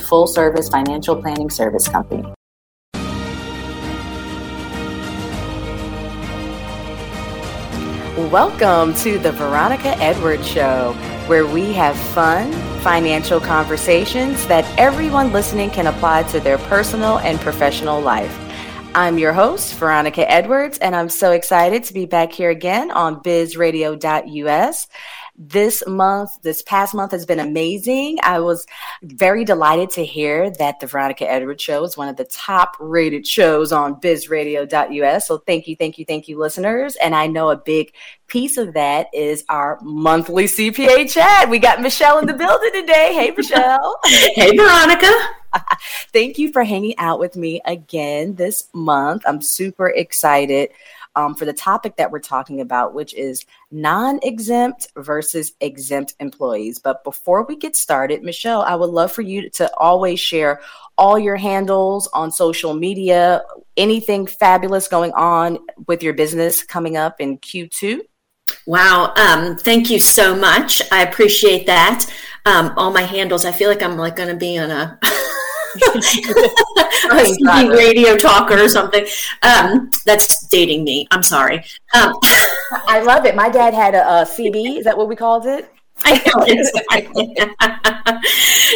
full service financial planning service company. Welcome to the Veronica Edwards Show, where we have fun, financial conversations that everyone listening can apply to their personal and professional life. I'm your host, Veronica Edwards, and I'm so excited to be back here again on bizradio.us this month, this past month has been amazing. I was very delighted to hear that the Veronica Edwards Show is one of the top rated shows on bizradio.us. So thank you, thank you, thank you, listeners. And I know a big piece of that is our monthly CPA chat. We got Michelle in the building today. Hey, Michelle. hey, Veronica. Thank you for hanging out with me again this month. I'm super excited um, for the topic that we're talking about, which is non exempt versus exempt employees. But before we get started, Michelle, I would love for you to always share all your handles on social media, anything fabulous going on with your business coming up in Q2. Wow. Um, thank you so much. I appreciate that. Um, all my handles, I feel like I'm like going to be on a a radio talker or something. Um, that's dating me. I'm sorry. Um, I love it. My dad had a, a CB. Is that what we called it? I know exactly.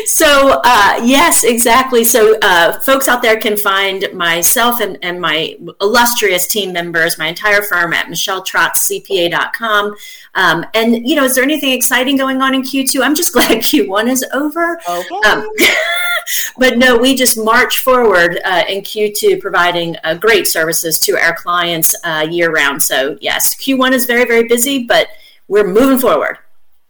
so uh, yes, exactly. So uh, folks out there can find myself and, and my illustrious team members, my entire firm at michelletraczcpa.com. Um, and you know, is there anything exciting going on in Q2? I'm just glad Q1 is over. Okay. Um, but no, we just march forward uh, in Q2, providing uh, great services to our clients uh, year round. So yes, Q1 is very very busy, but we're moving forward.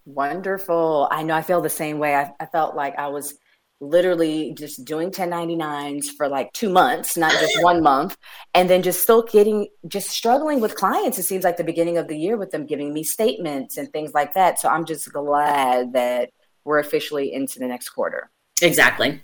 Wonderful. I know I feel the same way. I, I felt like I was literally just doing 1099s for like two months, not just one month, and then just still getting, just struggling with clients. It seems like the beginning of the year with them giving me statements and things like that. So I'm just glad that we're officially into the next quarter. Exactly.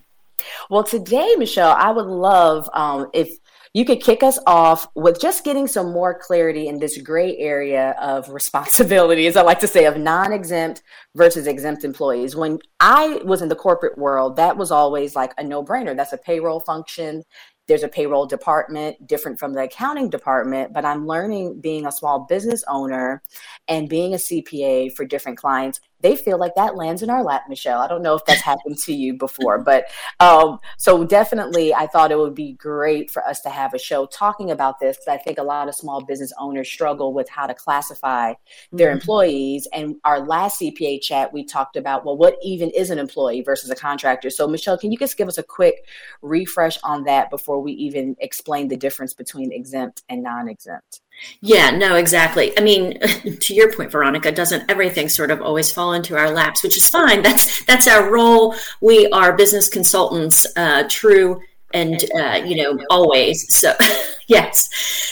Well, today, Michelle, I would love um, if you could kick us off with just getting some more clarity in this gray area of responsibility, as I like to say, of non exempt versus exempt employees. When I was in the corporate world, that was always like a no brainer. That's a payroll function. There's a payroll department different from the accounting department, but I'm learning being a small business owner and being a CPA for different clients they feel like that lands in our lap, Michelle. I don't know if that's happened to you before, but um, so definitely, I thought it would be great for us to have a show talking about this. Because I think a lot of small business owners struggle with how to classify their mm-hmm. employees. And our last CPA chat, we talked about well, what even is an employee versus a contractor. So, Michelle, can you just give us a quick refresh on that before we even explain the difference between exempt and non-exempt? Yeah, no, exactly. I mean, to your point, Veronica, doesn't everything sort of always fall into our laps, which is fine. That's that's our role. We are business consultants, uh, true and uh, you know always so yes.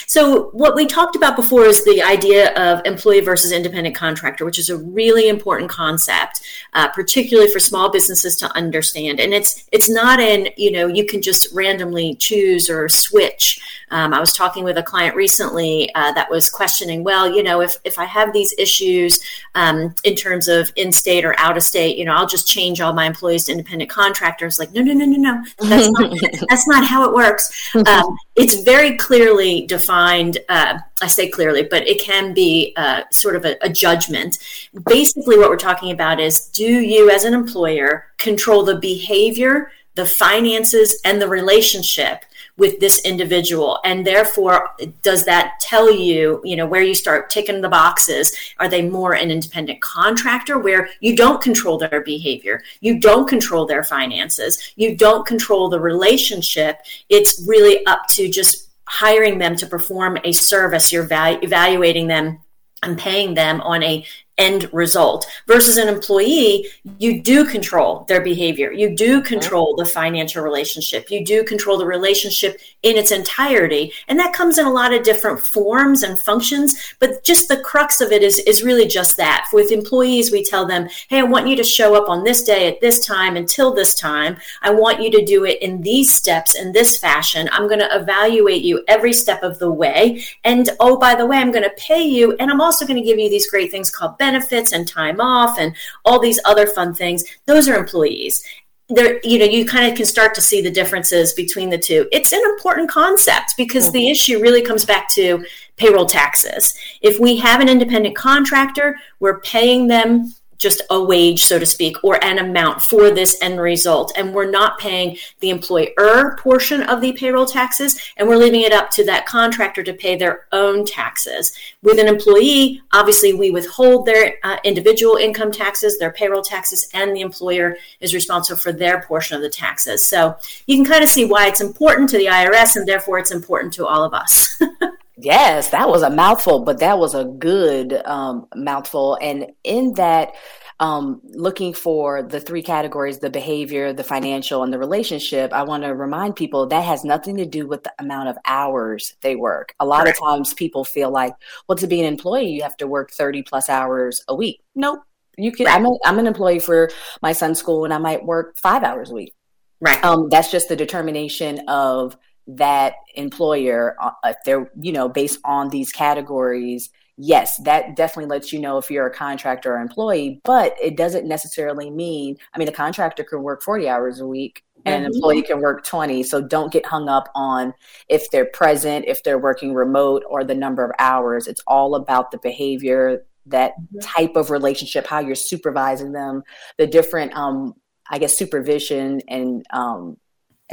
So what we talked about before is the idea of employee versus independent contractor which is a really important concept uh, particularly for small businesses to understand. And it's it's not in you know you can just randomly choose or switch. Um, i was talking with a client recently uh, that was questioning well you know if if i have these issues um, in terms of in state or out of state you know i'll just change all my employees to independent contractors. Like no no no no no. That's not that's not how it works. Um, it's very clearly defined. Uh, I say clearly, but it can be uh, sort of a, a judgment. Basically, what we're talking about is do you, as an employer, control the behavior, the finances, and the relationship with this individual and therefore does that tell you you know where you start ticking the boxes are they more an independent contractor where you don't control their behavior you don't control their finances you don't control the relationship it's really up to just hiring them to perform a service. You're evaluating them and paying them on a end result versus an employee you do control their behavior. You do mm-hmm. control the financial relationship. You do control the relationship in its entirety. And that comes in a lot of different forms and functions but just the crux of it is is really just that. With employees we tell them hey i want you to show up on this day at this time until this time. I want you to do it in these steps in this fashion. I'm going to evaluate you every step of the way. And oh by the way i'm going to pay you and i'm also going to give you these great things called benefits and time off and all these other fun things. Those are employees. There you know you kind of can start to see the differences between the two. It's an important concept because mm-hmm. the issue really comes back to payroll taxes. If we have an independent contractor we're paying them just a wage, so to speak, or an amount for this end result. And we're not paying the employer portion of the payroll taxes, and we're leaving it up to that contractor to pay their own taxes. With an employee, obviously, we withhold their uh, individual income taxes, their payroll taxes, and the employer is responsible for their portion of the taxes. So you can kind of see why it's important to the IRS, and therefore it's important to all of us. Yes, that was a mouthful, but that was a good um, mouthful. And in that, um, looking for the three categories the behavior, the financial, and the relationship, I want to remind people that has nothing to do with the amount of hours they work. A lot Correct. of times people feel like, well, to be an employee, you have to work 30 plus hours a week. Nope. You can, right. I'm, a, I'm an employee for my son's school and I might work five hours a week. Right. Um, that's just the determination of that employer uh, if they're you know based on these categories yes that definitely lets you know if you're a contractor or employee but it doesn't necessarily mean i mean a contractor can work 40 hours a week and an mm-hmm. employee can work 20 so don't get hung up on if they're present if they're working remote or the number of hours it's all about the behavior that mm-hmm. type of relationship how you're supervising them the different um i guess supervision and um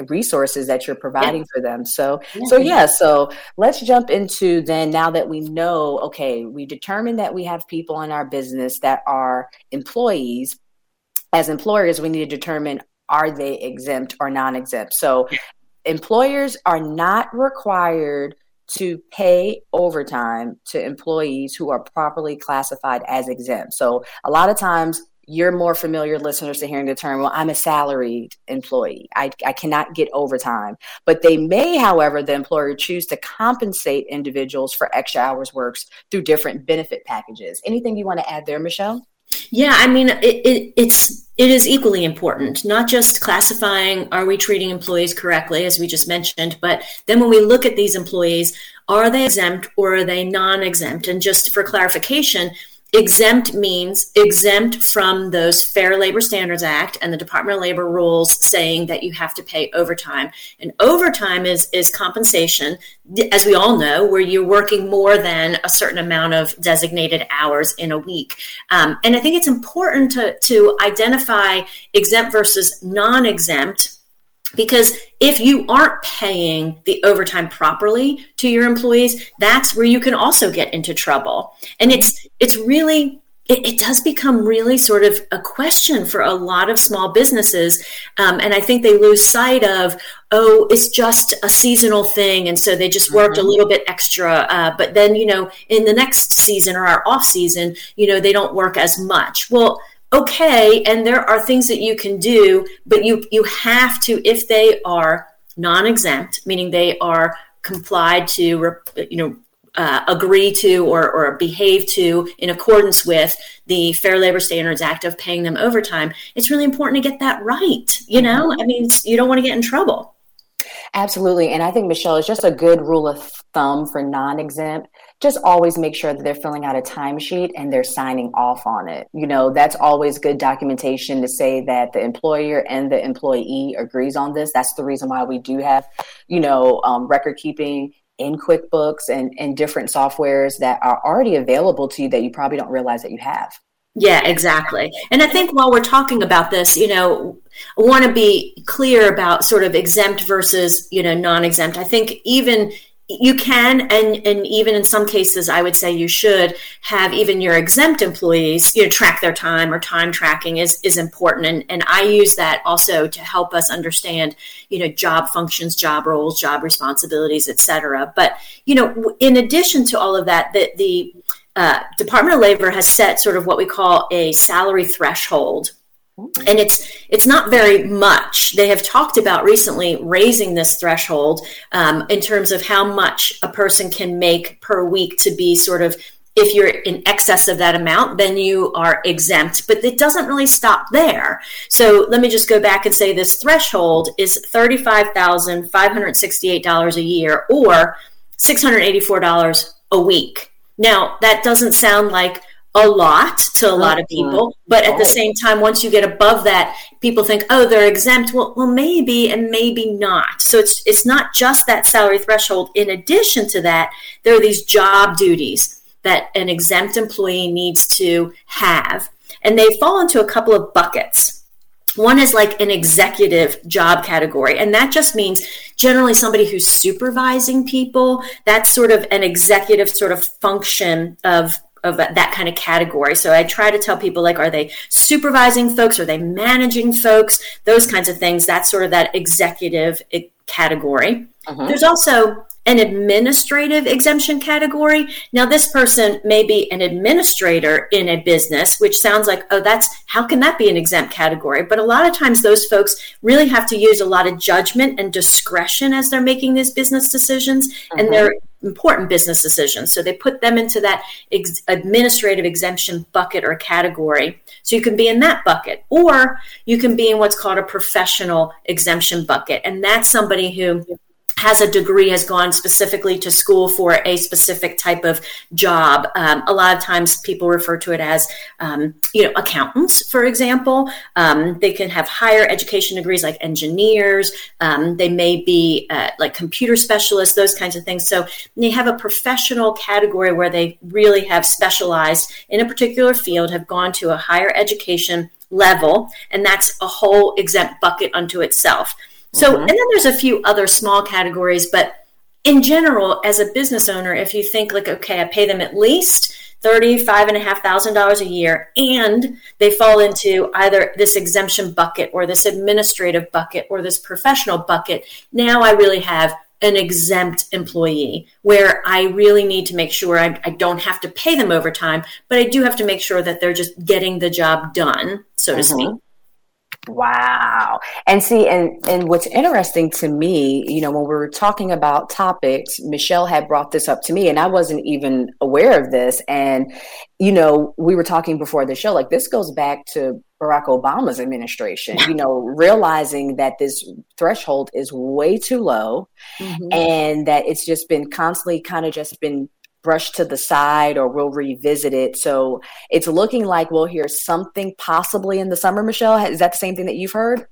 resources that you're providing yeah. for them. So, yeah. so yeah, so let's jump into then now that we know, okay, we determined that we have people in our business that are employees. As employers, we need to determine are they exempt or non-exempt. So, employers are not required to pay overtime to employees who are properly classified as exempt. So, a lot of times you're more familiar listeners to hearing the term well i'm a salaried employee. I, I cannot get overtime. But they may however the employer choose to compensate individuals for extra hours works through different benefit packages. Anything you want to add there michelle? Yeah i mean it, it, it's it is equally important not just classifying are we treating employees correctly as we just mentioned but then when we look at these employees are they exempt or are they non-exempt? And just for clarification Exempt means exempt from those Fair Labor Standards Act and the Department of Labor rules saying that you have to pay overtime. And overtime is, is compensation, as we all know, where you're working more than a certain amount of designated hours in a week. Um, and I think it's important to, to identify exempt versus non exempt because if you aren't paying the overtime properly to your employees that's where you can also get into trouble. And it's it's really it, it does become really sort of a question for a lot of small businesses. Um, and i think they lose sight of oh it's just a seasonal thing and so they just worked mm-hmm. a little bit extra uh, but then you know in the next season or our off season you know they don't work as much. Well okay and there are things that you can do but you you have to if they are non-exempt meaning they are complied to you know uh, agree to or, or behave to in accordance with the Fair Labor Standards Act of paying them overtime, it's really important to get that right. You know, I mean, you don't want to get in trouble. Absolutely. And I think, Michelle, is just a good rule of thumb for non exempt just always make sure that they're filling out a timesheet and they're signing off on it. You know, that's always good documentation to say that the employer and the employee agrees on this. That's the reason why we do have, you know, um, record keeping in QuickBooks and, and different softwares that are already available to you that you probably don't realize that you have. Yeah, exactly. And I think while we're talking about this, you know, I want to be clear about sort of exempt versus, you know, non-exempt. I think even you can and and even in some cases i would say you should have even your exempt employees you know track their time or time tracking is is important. And and i use that also to help us understand you know job functions job roles job responsibilities etc but you know in addition to all of that the the uh, Department of Labor has set sort of what we call a salary threshold and it's it's not very much. They have talked about recently raising this threshold um, in terms of how much a person can make per week to be sort of if you're in excess of that amount then you are exempt. But it doesn't really stop there. So let me just go back and say this threshold is $35568 a year or $684 a week. Now that doesn't sound like a lot to a uh-huh. lot of people but at the oh. same time once you get above that people think oh they're exempt. Well well maybe and maybe not. So it's it's not just that salary threshold. In addition to that there are these job duties that an exempt employee needs to have and they fall into a couple of buckets. One is like an executive job category, and that just means generally somebody who's supervising people. That's sort of an executive sort of function of of that kind of category. So I try to tell people like, are they supervising folks? Are they managing folks? Those kinds of things. That's sort of that executive category. Uh-huh. There's also an administrative exemption category. Now, this person may be an administrator in a business, which sounds like, oh, that's how can that be an exempt category? But a lot of times, those folks really have to use a lot of judgment and discretion as they're making these business decisions, uh-huh. and they're important business decisions. So they put them into that ex- administrative exemption bucket or category. So you can be in that bucket, or you can be in what's called a professional exemption bucket, and that's somebody who has a degree, has gone specifically to school for a specific type of job. Um, a lot of times people refer to it as, um, you know, accountants, for example. Um, they can have higher education degrees like engineers. Um, they may be uh, like computer specialists, those kinds of things. So they have a professional category where they really have specialized in a particular field, have gone to a higher education level, and that's a whole exempt bucket unto itself. So, mm-hmm. and then there's a few other small categories, but in general, as a business owner, if you think like, okay, I pay them at least thirty-five and a half thousand dollars a year, and they fall into either this exemption bucket or this administrative bucket or this professional bucket, now I really have an exempt employee where I really need to make sure I, I, don't have to pay them overtime, but I do have to make sure that they're just getting the job done, so to mm-hmm. speak. Wow. And see, and and what's interesting to me, you know, when we were talking about topics, Michelle had brought this up to me, and I wasn't even aware of this. And, you know, we were talking before the show, like this goes back to Barack Obama's administration, you know, realizing that this threshold is way too low mm-hmm. and that it's just been constantly kind of just been brushed to the side or we'll revisit it. So it's looking like we'll hear something possibly in the summer, Michelle. Is that the same thing that you've heard?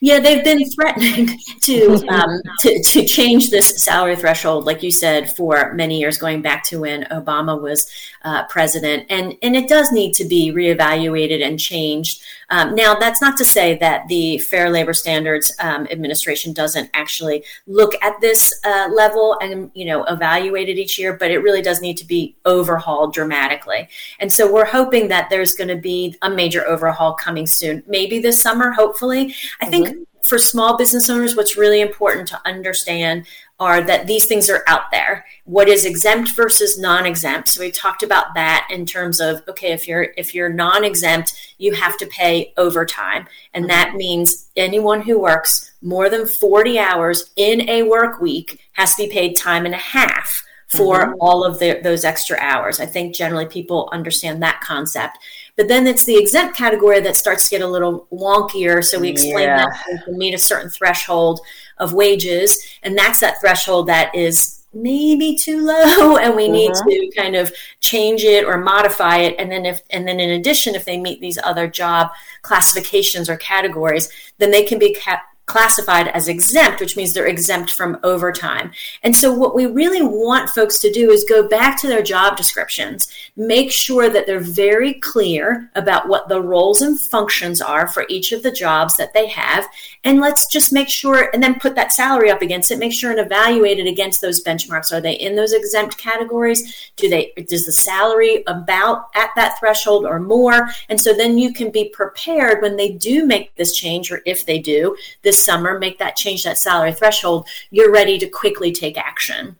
Yeah, they've been threatening to, um, to to change this salary threshold, like you said, for many years, going back to when Obama was uh, president, and and it does need to be reevaluated and changed. Um, now, that's not to say that the Fair Labor Standards um, Administration doesn't actually look at this uh, level and you know evaluate it each year, but it really does need to be overhauled dramatically. And so we're hoping that there's going to be a major overhaul coming soon, maybe this summer, hopefully. I think mm-hmm. for small business owners, what's really important to understand are that these things are out there. What is exempt versus non-exempt? So we talked about that in terms of okay, if you're if you're non-exempt, you have to pay overtime, and that means anyone who works more than 40 hours in a work week has to be paid time and a half for mm-hmm. all of the, those extra hours. I think generally people understand that concept. But then it's the exempt category that starts to get a little wonkier. So we explain yeah. that you can meet a certain threshold of wages, and that's that threshold that is maybe too low and we need mm-hmm. to kind of change it or modify it and then if and then in addition if they meet these other job classifications or categories then they can be kept classified as exempt, which means they're exempt from overtime. And so, what we really want folks to do is go back to their job descriptions, make sure that they're very clear about what the roles and functions are for each of the jobs that they have. And let's just make sure, and then put that salary up against it, make sure and evaluate it against those benchmarks. Are they in those exempt categories? Do they, does the salary about at that threshold or more? And so then you can be prepared when they do make this change, or if they do, this summer, make that change that salary threshold, you're ready to quickly take action.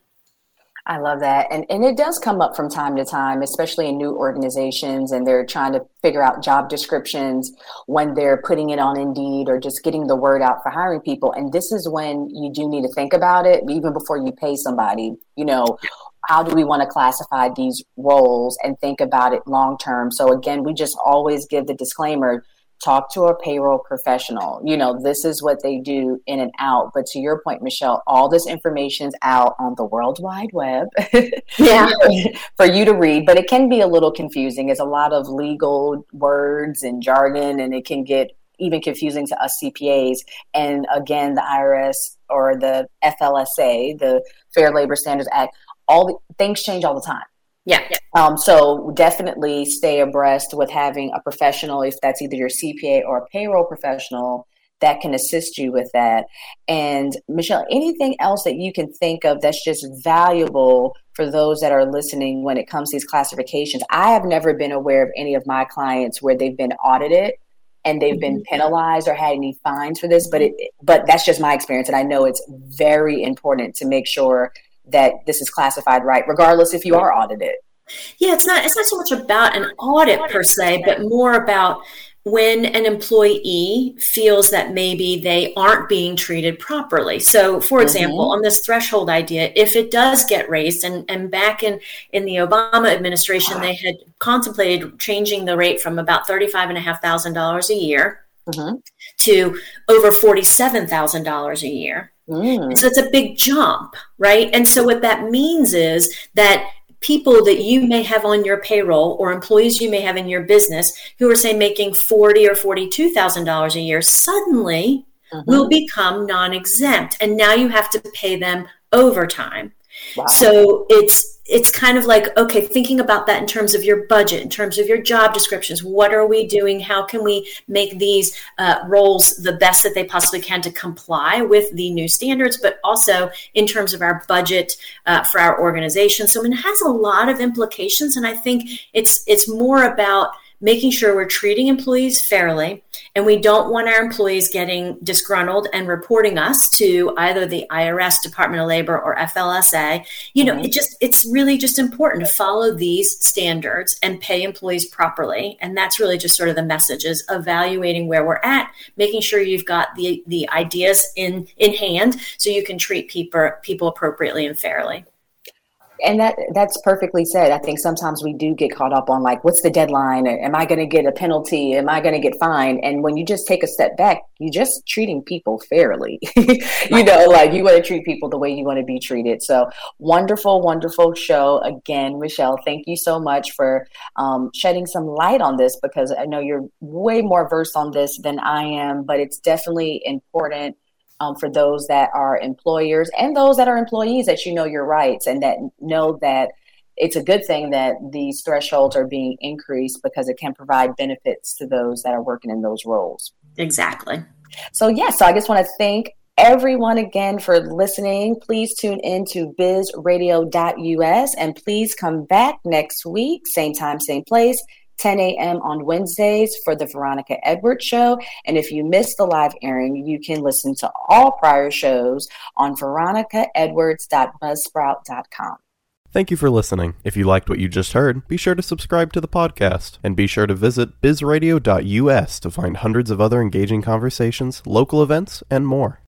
I love that. And and it does come up from time to time, especially in new organizations and they're trying to figure out job descriptions when they're putting it on Indeed or just getting the word out for hiring people. And this is when you do need to think about it even before you pay somebody, you know, how do we want to classify these roles and think about it long term? So again, we just always give the disclaimer talk to a payroll professional. You know, this is what they do in and out. But to your point, Michelle, all this information's out on the World Wide Web yeah. for you to read, but it can be a little confusing. It's a lot of legal words and jargon, and it can get even confusing to us CPAs. And again, the IRS or the FLSA, the Fair Labor Standards Act, all the, things change all the time. Yeah. Um, so definitely stay abreast with having a professional, if that's either your CPA or a payroll professional that can assist you with that. And Michelle, anything else that you can think of that's just valuable for those that are listening when it comes to these classifications? I have never been aware of any of my clients where they've been audited and they've been mm-hmm. penalized or had any fines for this, but it but that's just my experience and I know it's very important to make sure that this is classified right, regardless if you are audited. Yeah, it's not it's not so much about an audit per se, but more about when an employee feels that maybe they aren't being treated properly. So, for example, mm-hmm. on this threshold idea, if it does get raised, and, and back in, in the Obama administration, they had contemplated changing the rate from about $35,500 a year mm-hmm. to over $47,000 a year. Mm. So it's a big jump, right? And so what that means is that people that you may have on your payroll or employees you may have in your business who are say making forty or forty-two thousand dollars a year suddenly mm-hmm. will become non-exempt, and now you have to pay them overtime. Wow. So it's it's kind of like okay thinking about that in terms of your budget in terms of your job descriptions. What are we doing? How can we make these uh, roles the best that they possibly can to comply with the new standards but also in terms of our budget uh, for our organization? So I mean, it has a lot of implications and i think it's it's more about making sure we're treating employees fairly and we don't want our employees getting disgruntled and reporting us to either the IRS, Department of Labor, or FLSA. You know, mm-hmm. it just it's really just important to follow these standards and pay employees properly. And that's really just sort of the message is evaluating where we're at, making sure you've got the the ideas in in hand so you can treat people people appropriately and fairly and that that's perfectly said. I think sometimes we do get caught up on like, what's the deadline? Am I going to get a penalty? Am I going to get fined? And when you just take a step back, you're just treating people fairly. you know, like you want to treat people the way you want to be treated. So wonderful, wonderful show again, Michelle. Thank you so much for um, shedding some light on this because I know you're way more versed on this than I am, but it's definitely important um, for those that are employers and those that are employees that you know your rights and that know that it's a good thing that these thresholds are being increased because it can provide benefits to those that are working in those roles. Exactly. So, yes, yeah, so I just want to thank everyone again for listening. Please tune in to bizradio.us and please come back next week, same time, same place. 10 a.m. on Wednesdays for the Veronica Edwards Show. And if you missed the live airing, you can listen to all prior shows on veronicaedwards.buzzsprout.com. Thank you for listening. If you liked what you just heard, be sure to subscribe to the podcast and be sure to visit bizradio.us to find hundreds of other engaging conversations, local events, and more.